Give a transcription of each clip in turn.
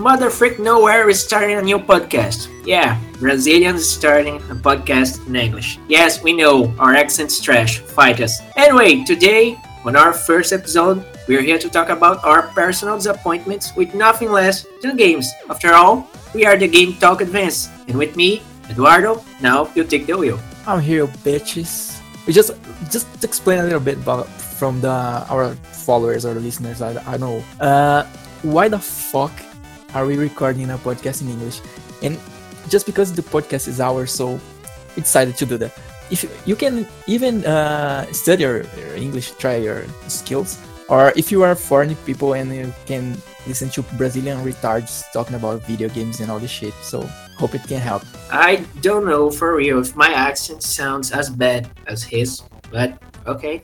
And out of mother freak nowhere, we're starting a new podcast. Yeah, Brazilians starting a podcast in English. Yes, we know, our accent's trash. Fight us. Anyway, today, on our first episode, we're here to talk about our personal disappointments with nothing less than games. After all, we are the Game Talk Advance. And with me, Eduardo, now you take the wheel. I'm here, bitches. We just just explain a little bit about from the our followers or listeners. I, I know. Uh, why the fuck are we recording a podcast in English? And just because the podcast is ours, so we decided to do that. If you, you can even uh, study your, your English, try your skills, or if you are foreign people and you can listen to Brazilian retards talking about video games and all this shit. So hope it can help. I don't know for real if my accent sounds as bad as his, but okay.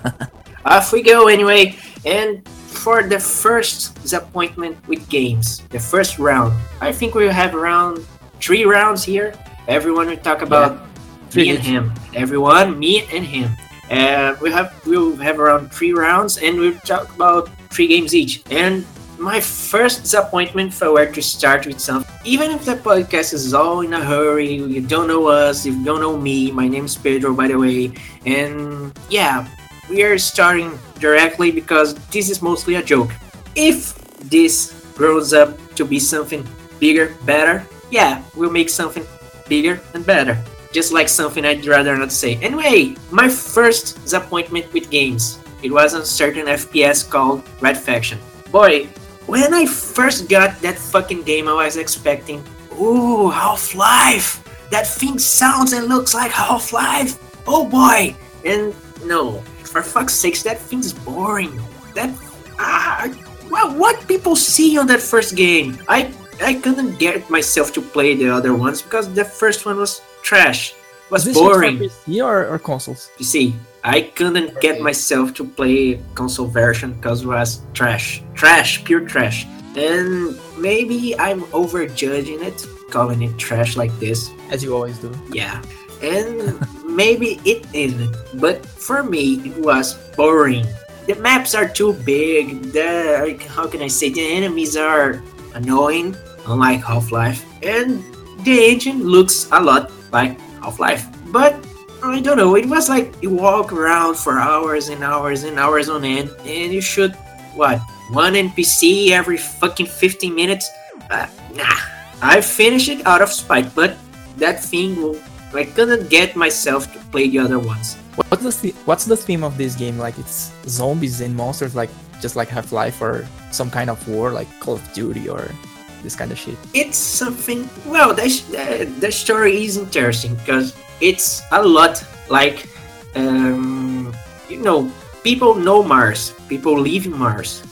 Off we go anyway. And for the first disappointment with games, the first round, I think we have around three rounds here. Everyone will talk about Three me and him. Everyone, me and him. Uh, we have we'll have around three rounds, and we'll talk about three games each. And my first disappointment, if I were to start with something, even if the podcast is all in a hurry, you don't know us, you don't know me. My name is Pedro, by the way, and yeah, we are starting directly because this is mostly a joke. If this grows up to be something bigger, better, yeah, we'll make something bigger and better. Just like something I'd rather not say. Anyway, my first disappointment with games. It was a certain FPS called Red Faction. Boy, when I first got that fucking game, I was expecting, ooh, Half Life! That thing sounds and looks like Half Life! Oh boy! And no, for fuck's sakes, that thing's boring. That. Ah, well, what people see on that first game? I I couldn't get myself to play the other ones because the first one was trash. Was Is this boring. PC or, or consoles? You see, I couldn't get myself to play console version because it was trash. Trash, pure trash. And maybe I'm overjudging it, calling it trash like this. As you always do. Yeah. And maybe it isn't. But for me, it was boring. The maps are too big. The like, how can I say the enemies are annoying, unlike Half-Life. And the engine looks a lot like Half-Life. But I don't know, it was like you walk around for hours and hours and hours on end and you shoot what? One NPC every fucking 15 minutes? Uh, nah. I finished it out of spite, but that thing will I couldn't get myself to play the other ones. What's the the- what's the theme of this game? Like it's zombies and monsters, like just like Half Life or some kind of war, like Call of Duty or this kind of shit. It's something. Well, the uh, the story is interesting because it's a lot like, um, you know, people know Mars. People live in Mars.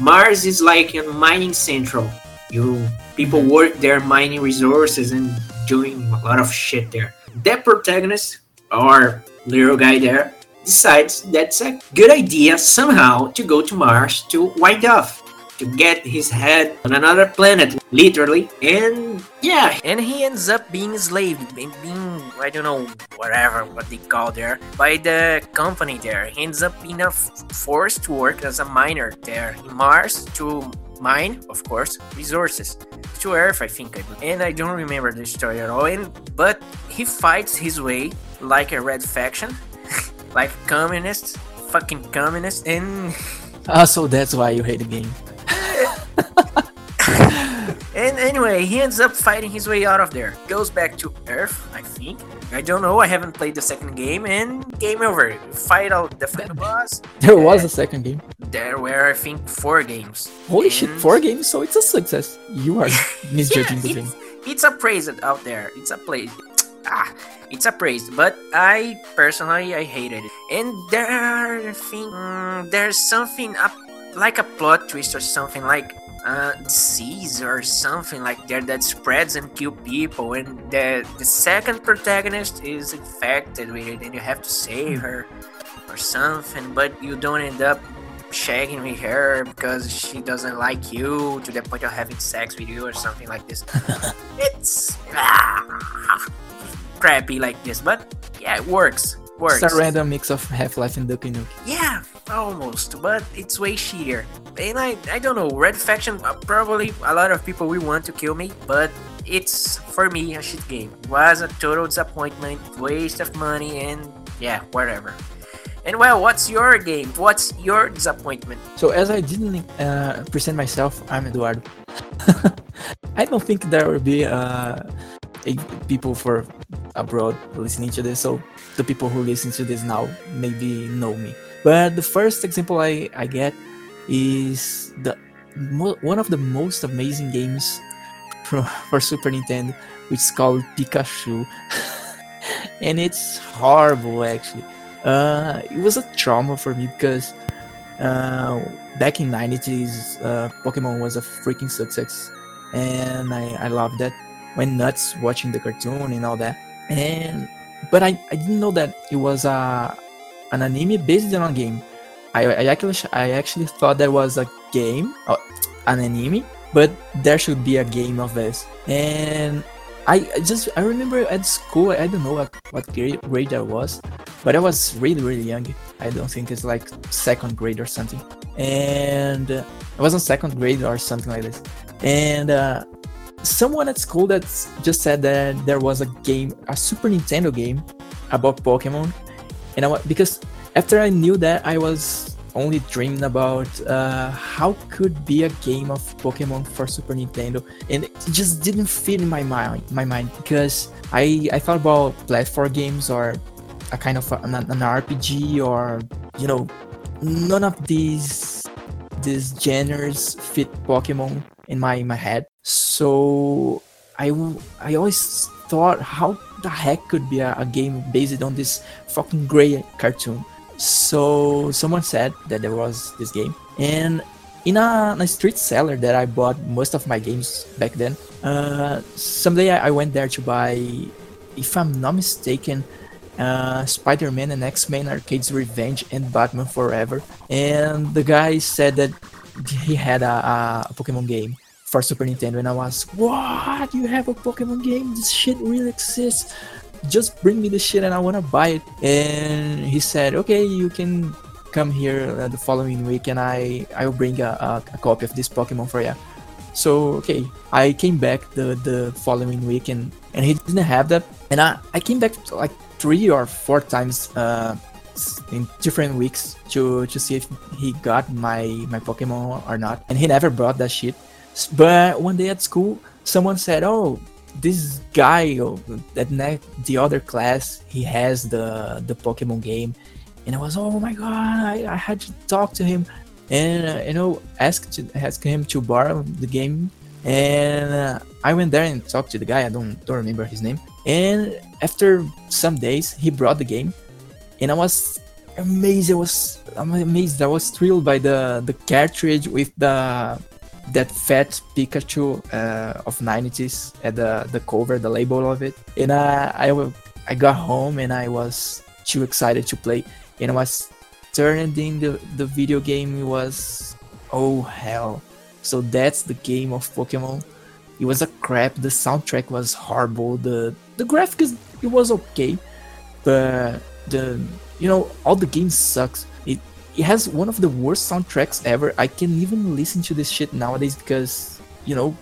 Mars is like a mining central. You people work there mining resources and doing a lot of shit there. The protagonist or little guy there decides that's a good idea somehow to go to Mars to wind off to get his head on another planet, literally. And yeah, and he ends up being enslaved, being, I don't know, whatever what they call there, by the company there. He ends up being forced to work as a miner there in Mars to mine, of course, resources to Earth, I think. And I don't remember the story at all. And but he fights his way like a red faction, like communists, fucking communists, and Ah, so that's why you hate the game. And anyway, he ends up fighting his way out of there. Goes back to Earth, I think. I don't know. I haven't played the second game, and game over. Fight out the final boss. There was a second game. There were, I think, four games. Holy shit, four games, so it's a success. You are misjudging the Yeah, game. it's, it's a praise out there. It's a praise. Ah, it's a praise, but I personally I hated it. And there are thing, mm, there's something up like a plot twist or something like uh, disease or something like that that spreads and kill people. And the the second protagonist is infected with it, and you have to save her or something. But you don't end up shagging with her because she doesn't like you to the point of having sex with you or something like this. it's ah, crappy like this, but yeah, it works. Works. It's a random mix of Half Life and Duke Nukem. Yeah, almost, but it's way shittier. And I, I don't know, Red Faction, uh, probably a lot of people will want to kill me, but it's, for me, a shit game. It was a total disappointment, waste of money, and yeah, whatever. And well, what's your game? What's your disappointment? So as I didn't uh, present myself, I'm Eduardo. I don't think there will be uh, people for abroad listening to this, so the people who listen to this now maybe know me. But the first example I, I get is the one of the most amazing games for, Super Nintendo, which is called Pikachu. and it's horrible actually. Uh, it was a trauma for me because uh, back in 90s, uh, Pokemon was a freaking success, and I, I loved that. Went nuts watching the cartoon and all that. And but I, I didn't know that it was a an anime based on a game. I, I actually I actually thought there was a game, uh, an anime, but there should be a game of this. And I, just I remember at school I don't know what, what grade, grade I was, but I was really really young. I don't think it's like second grade or something. And uh, I was in second grade or something like this. And uh, someone at school that just said that there was a game, a Super Nintendo game about Pokemon, and I because after I knew that, I was only dreaming about uh, how could be a game of Pokemon for Super Nintendo, and it just didn't fit in my mind. My mind because I I thought about platform games or a kind of a, an, an RPG or you know none of these these genres fit Pokemon in my my head. So I I always thought how the heck could be a, a game based on this fucking gray cartoon. So someone said that there was this game, and in a, in a, street seller that I bought most of my games back then. Uh, someday I, I, went there to buy, if I'm not mistaken, uh, Spider-Man and X-Men Arcade's Revenge and Batman Forever. And the guy said that he had a, a Pokemon game for Super Nintendo, and I was, what? You have a Pokemon game? This shit really exists. Just bring me the shit, and I wanna buy it. And he said, okay, you can come here uh, the following week, and I I will bring a, a, a copy of this Pokemon for you. So okay, I came back the the following week, and and he didn't have that, and I I came back like three or four times. Uh, in different weeks to to see if he got my my Pokemon or not, and he never brought that shit. But one day at school, someone said, "Oh, this guy that ne- the other class he has the the Pokemon game," and I was, "Oh my god!" I, I had to talk to him, and uh, you know, ask to, ask him to borrow the game, and uh, I went there and talked to the guy. I don't don't remember his name. And after some days, he brought the game, and I was amazed. I was I'm amazed. I was thrilled by the the cartridge with the that fat Pikachu uh, of 90s at the, the cover, the label of it. And I, I, got home and I was too excited to play. And I was turning in the, the video game. It was, oh hell. So that's the game of Pokemon. It was a crap. The soundtrack was horrible. The the graphics it was okay, but the you know all the game sucks it has one of the worst soundtracks ever. I can even listen to this shit nowadays because you know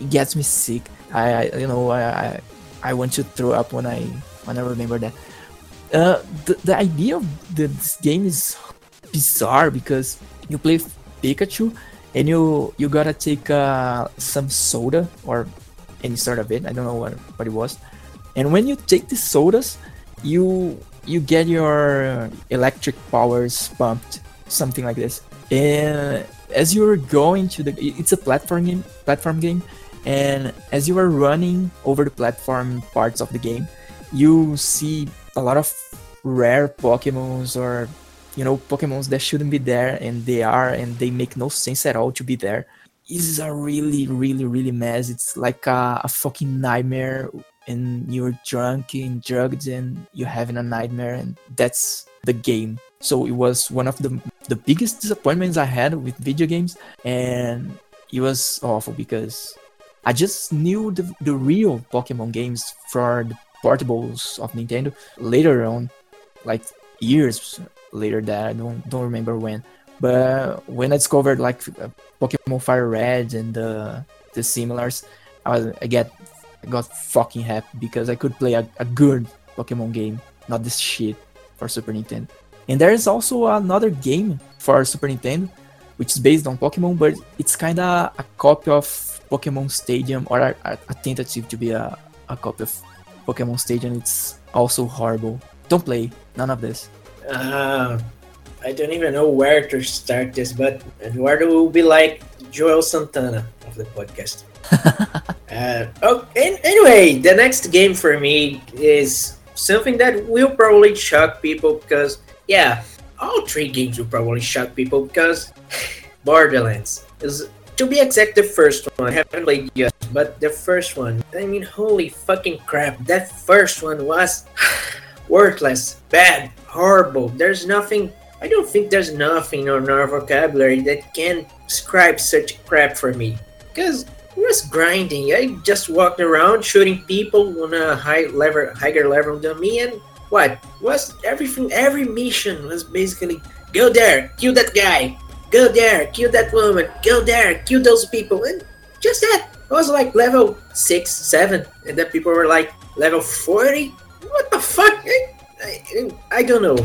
it gets me sick. I, I you know I, I want to throw up when I when I remember that. Uh, the the idea of the, this game is bizarre because you play Pikachu and you you gotta take uh, some soda or any sort of it. I don't know what what it was. And when you take the sodas, you you get your electric powers pumped, something like this. And as you're going to the, it's a platform game, platform game, and as you are running over the platform parts of the game, you see a lot of rare Pokemons or you know Pokemons that shouldn't be there, and they are, and they make no sense at all to be there. It's a really, really, really mess. It's like a, a fucking nightmare and you're drunk and drugged and you're having a nightmare and that's the game. So it was one of the the biggest disappointments i had with video games and it was awful because i just knew the, the real pokemon games for the portables of nintendo later on like years later that i don't don't remember when. But when I discovered like uh, Pokemon Fire Red and the the similars, I was I get I got fucking happy because I could play a, a good Pokemon game, not this shit for Super Nintendo. And there is also another game for Super Nintendo, which is based on Pokemon, but it's kind of a copy of Pokemon Stadium or a, a, tentative to be a, a copy of Pokemon Stadium. It's also horrible. Don't play none of this. Uh, I don't even know where to start this, but Eduardo will be like Joel Santana of the podcast. uh, oh, and anyway, the next game for me is something that will probably shock people because, yeah, all three games will probably shock people because Borderlands is, to be exact, the first one. I haven't played yet, but the first one. I mean, holy fucking crap! That first one was worthless, bad, horrible. There's nothing. I don't think there's nothing on our vocabulary that can describe such crap for me. Because it was grinding. I just walked around shooting people on a high level, higher level than me, and what was everything? Every mission was basically go there, kill that guy, go there, kill that woman, go there, kill those people, and just that. I was like level six, seven, and then people were like level forty. What the fuck? I, I, I don't know.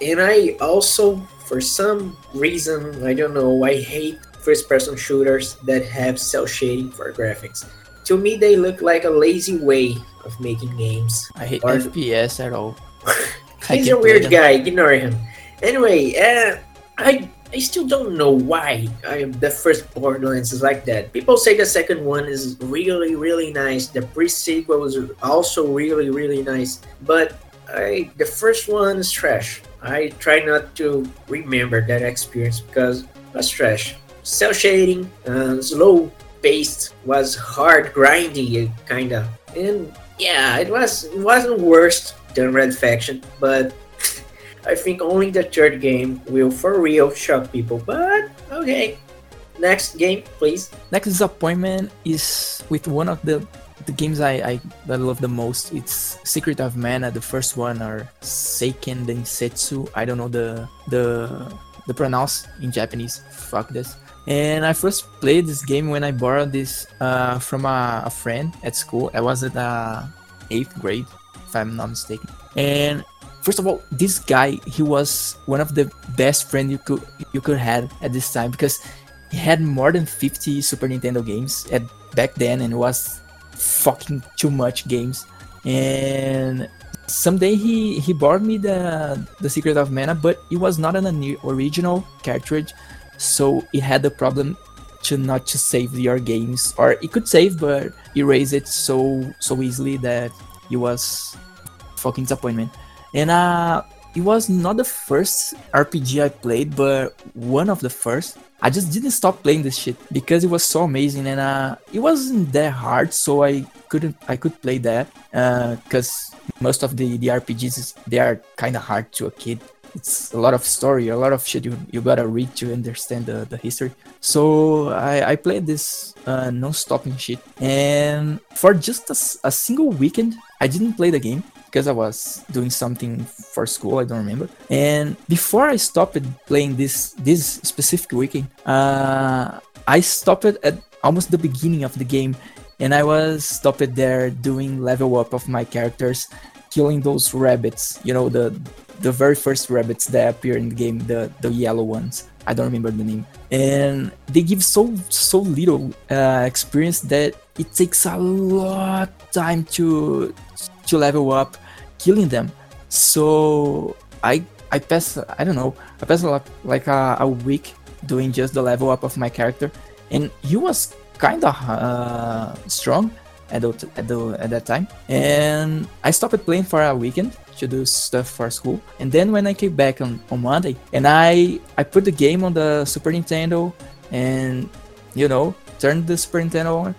And I also, for some reason, I don't know, I hate first person shooters that have cel shading for graphics. To me, they look like a lazy way of making games. I hate Or- FPS at all. He's a weird guy. Ignore him. Anyway, uh, I I still don't know why I, the first Borderlands is like that. People say the second one is really really nice. The pre-sequel is also really really nice, but I the first one is trash. I try not to remember that experience because it was trash. Cel shading, uh, slow paced, was hard grindy kinda, and yeah, it was it wasn't worse than Red Faction, but I think only the third game will for real shock people. But okay, next game, please. Next disappointment is with one of the the games I, I, I love the most. It's Secret of Mana, the first one, or Seiken Densetsu. I don't know the the the pronounce in Japanese. Fuck this. And I first played this game when I borrowed this uh, from a, a friend at school. I was at uh, eighth grade, if I'm not mistaken. And first of all, this guy he was one of the best friend you could you could have at this time because he had more than 50 Super Nintendo games at back then and it was fucking too much games. And someday he he borrowed me the the Secret of Mana, but it was not an original cartridge, so it had the problem to not to save your games, or it could save but erase it so so easily that it was fucking disappointment. And uh, it was not the first RPG I played, but one of the first. I just didn't stop playing this shit because it was so amazing and uh, it wasn't that hard, so I couldn't I could play that because most of the the RPGs they are kind of hard to a kid. It's a lot of story, a lot of shit you, you gotta read to understand the, the history. So I, I played this uh, non-stopping shit, and for just a single weekend, I didn't play the game because I was doing something for school. I don't remember. And before I stopped playing this this specific weekend, uh, I stopped at almost the beginning of the game, and I was stopped there doing level up of my characters, killing those rabbits. You know the the very first rabbits that appear in the game, the the yellow ones. I don't remember the name. And they give so so little uh, experience that it takes a lot time to to level up, killing them. So I I pass I don't know I passed like, like a, a week doing just the level up of my character, and he was kind of uh, strong at the, at the at that time. And I stopped playing for a weekend to do stuff for school. And then when I came back on, on Monday, and I I put the game on the Super Nintendo, and you know turned the Super Nintendo on,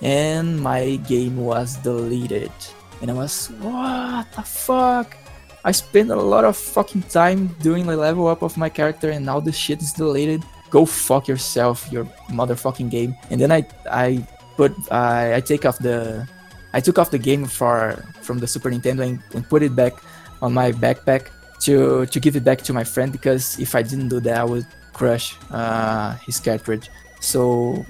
and my game was deleted. And I was what the fuck. I spent a lot of fucking time doing the level up of my character, and now the shit is deleted. Go fuck yourself, your motherfucking game. And then I I put I, I take off the I took off the game for from the Super Nintendo and, and put it back on my backpack to to give it back to my friend because if I didn't do that, I would crush uh, his cartridge. So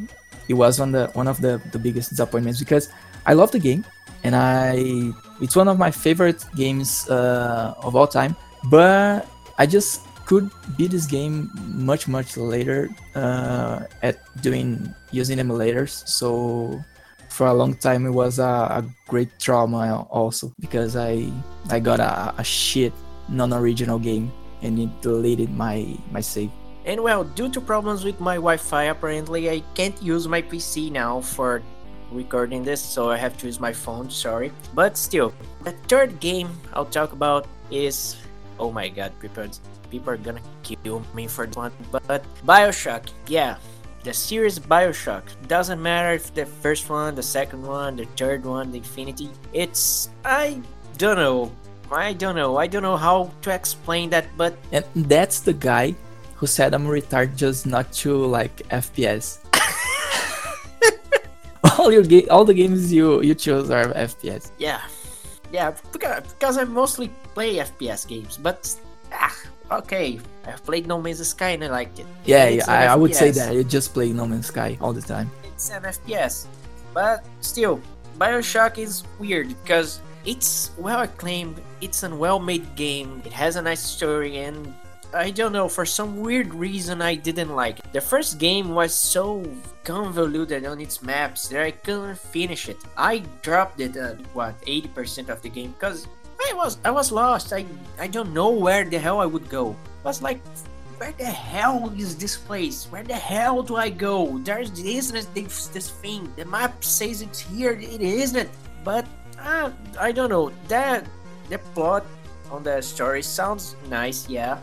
it was one the one of the, the biggest disappointments because I love the game and I it's one of my favorite games uh, of all time. But I just could beat this game much much later uh, at doing using emulators. So for a long time it was a, a great trauma also because I I got a, a shit non-original game and it deleted my my save. And well, due to problems with my Wi-Fi, apparently I can't use my PC now for recording this, so I have to use my phone. Sorry, but still, the third game I'll talk about is oh my god, people people are gonna kill me for this one, but Bioshock, yeah. The series Bioshock doesn't matter if the first one, the second one, the third one, the Infinity. It's I don't know. I don't know. I don't know how to explain that, but And that's the guy who said I'm retarded just not to like FPS. all your ga- all the games you you chose are FPS. yeah, yeah, because, because I mostly play FPS games. But ah, okay, I've played No Man's Sky and I liked it. Yeah, yeah I, I would say that you just play No Man's Sky all the time. it's an FPS. But still, Bioshock is weird because it's well acclaimed, it's a well made game, it has a nice story, and I don't know, for some weird reason I didn't like it. The first game was so convoluted on its maps that I couldn't finish it. I dropped it at what 80% of the game because I was I was lost. I I don't know where the hell I would go. I was like where the hell is this place? Where the hell do I go? There's isn't this, this thing. The map says it's here. It isn't. But uh, I don't know. That the plot on the story sounds nice. Yeah,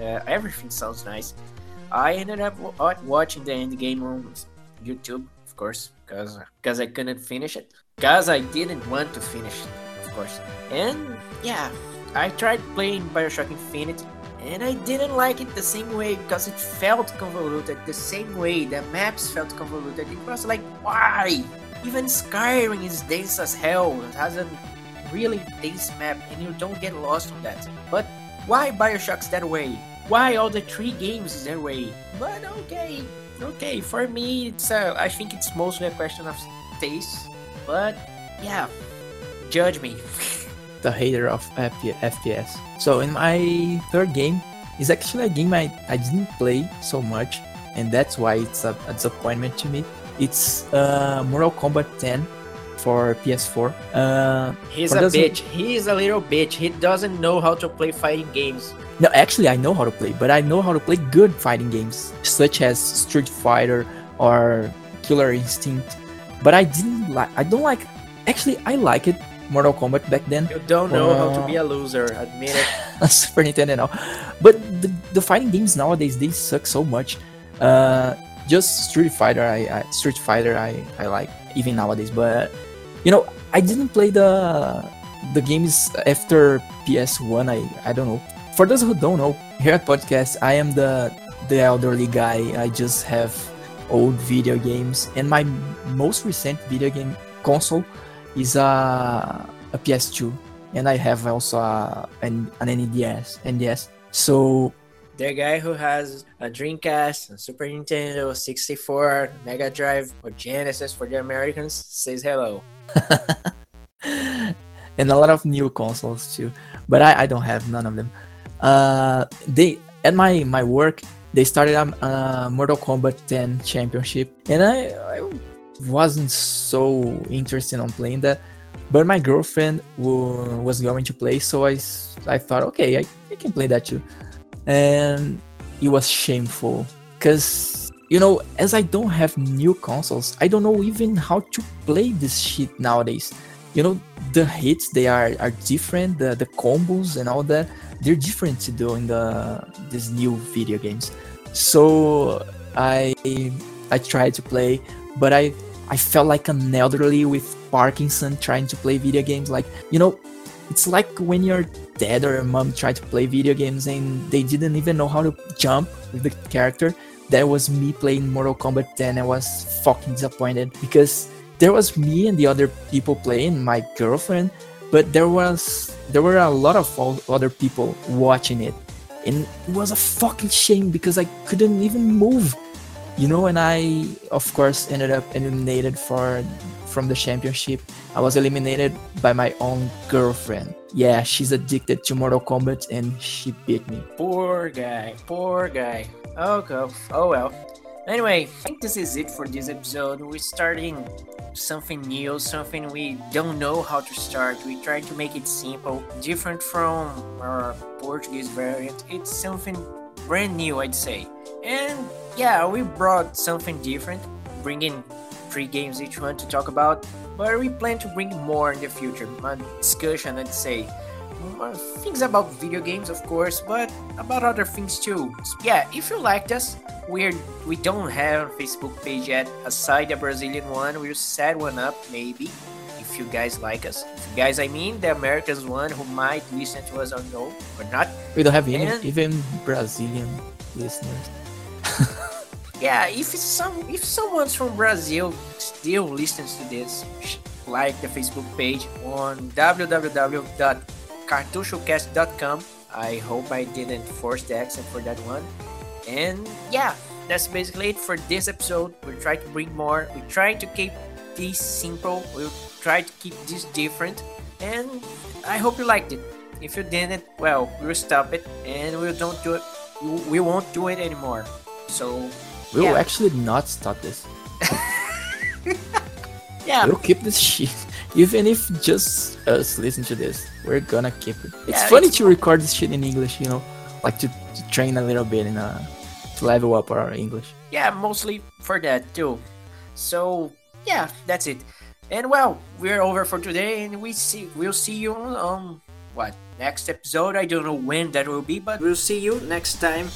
uh, everything sounds nice. I ended up wa- watching the end game on YouTube, of course, because because I couldn't finish it. Because I didn't want to finish it, course. And yeah, I tried playing Bioshock Infinite and I didn't like it the same way because it felt convoluted the same way the maps felt convoluted. It was like, why? Even Skyrim is dense as hell. It has a really dense map and you don't get lost on that. But why Bioshock's that way? Why all the three games is that way? But okay, okay. For me, it's uh, I think it's mostly a question of taste. But yeah, judge me. The hater of FP- FPS. So in my third game is actually a game I, I didn't play so much, and that's why it's a, a disappointment to me. It's uh, Mortal Kombat 10 for PS4. Uh, He's For a who- bitch. He's a little bitch. He doesn't know how to play fighting games. No, actually, I know how to play, but I know how to play good fighting games, such as Street Fighter or Killer Instinct. But I didn't like. I don't like. Actually, I like it, Mortal Kombat back then You don't know how to Uh, be a loser. Admit it. Super Nintendo now. But the, the fighting games nowadays they suck so much. Uh, just Street Fighter, I, I Street Fighter, I, I like even nowadays. But you know, I didn't play the the games after PS1. I I don't know. For those who don't know, here at podcast, I am the the elderly guy. I just have old video games, and my most recent video game console is a a PS2 and I have also a, an, an NES. NES. So The guy who has a Dreamcast, a Super Nintendo, 64, Mega Drive, or Genesis for the Americans says hello. and a lot of new consoles too, but I, I don't have none of them. Uh, they at my my work they started a uh, Mortal Kombat 10 championship, and I, I wasn't so interested on playing that. But my girlfriend wa- was going to play, so i, I thought, okay, I, I can play that too. And it was shameful because you know, as I don't have new consoles, I don't know even how to play this shit nowadays. You know, the hits they are are different, the the combos and all that they're different to do in the these new video games. So I I tried to play, but I I felt like an elderly with Parkinson trying to play video games. Like you know, it's like when your dad or your mom tried to play video games and they didn't even know how to jump with the character. That was me playing Mortal Kombat 10. I was fucking disappointed because there was me and the other people playing, my girlfriend, but there was there were a lot of other people watching it and it was a fucking shame because I couldn't even move. You know, and I of course ended up eliminated for from the championship. I was eliminated by my own girlfriend. Yeah, she's addicted to Mortal Kombat and she beat me. Poor guy, poor guy. Oh. Oh well. Anyway, I think this is it for this episode. We're starting something new, something we don't know how to start. We try to make it simple, different from our Portuguese variant. It's something brand new, I'd say. And yeah, we brought something different, bringing three games each one to talk about. But we plan to bring more in the future, a discussion, I'd say things about video games, of course, but about other things too. So yeah, if you liked us, we're we don't have a Facebook page yet. Aside the Brazilian one, we'll set one up maybe. If you guys like us, if you guys, I mean the Americans one who might listen to us or no or not. We don't have any and, even Brazilian listeners. Yeah, if some if someone's from Brazil still listens to this, like the Facebook page on www cartuchocast.com. I hope I didn't force the accent for that one. And yeah, that's basically it for this episode. We'll try to bring more. We try to keep this simple. We'll try to keep this different. And I hope you liked it. If you didn't, well, we'll stop it and we don't do it. We won't do it anymore. So we will yeah. actually not stop this. yeah, we'll keep this shit. Even if just us listen to this, we're gonna keep it. It's yeah, funny it's... to record this shit in English, you know, like to, to train a little bit in uh to level up our English. Yeah, mostly for that too. So yeah, that's it. And well, we're over for today, and we see we'll see you on um what next episode. I don't know when that will be, but we'll see you next time.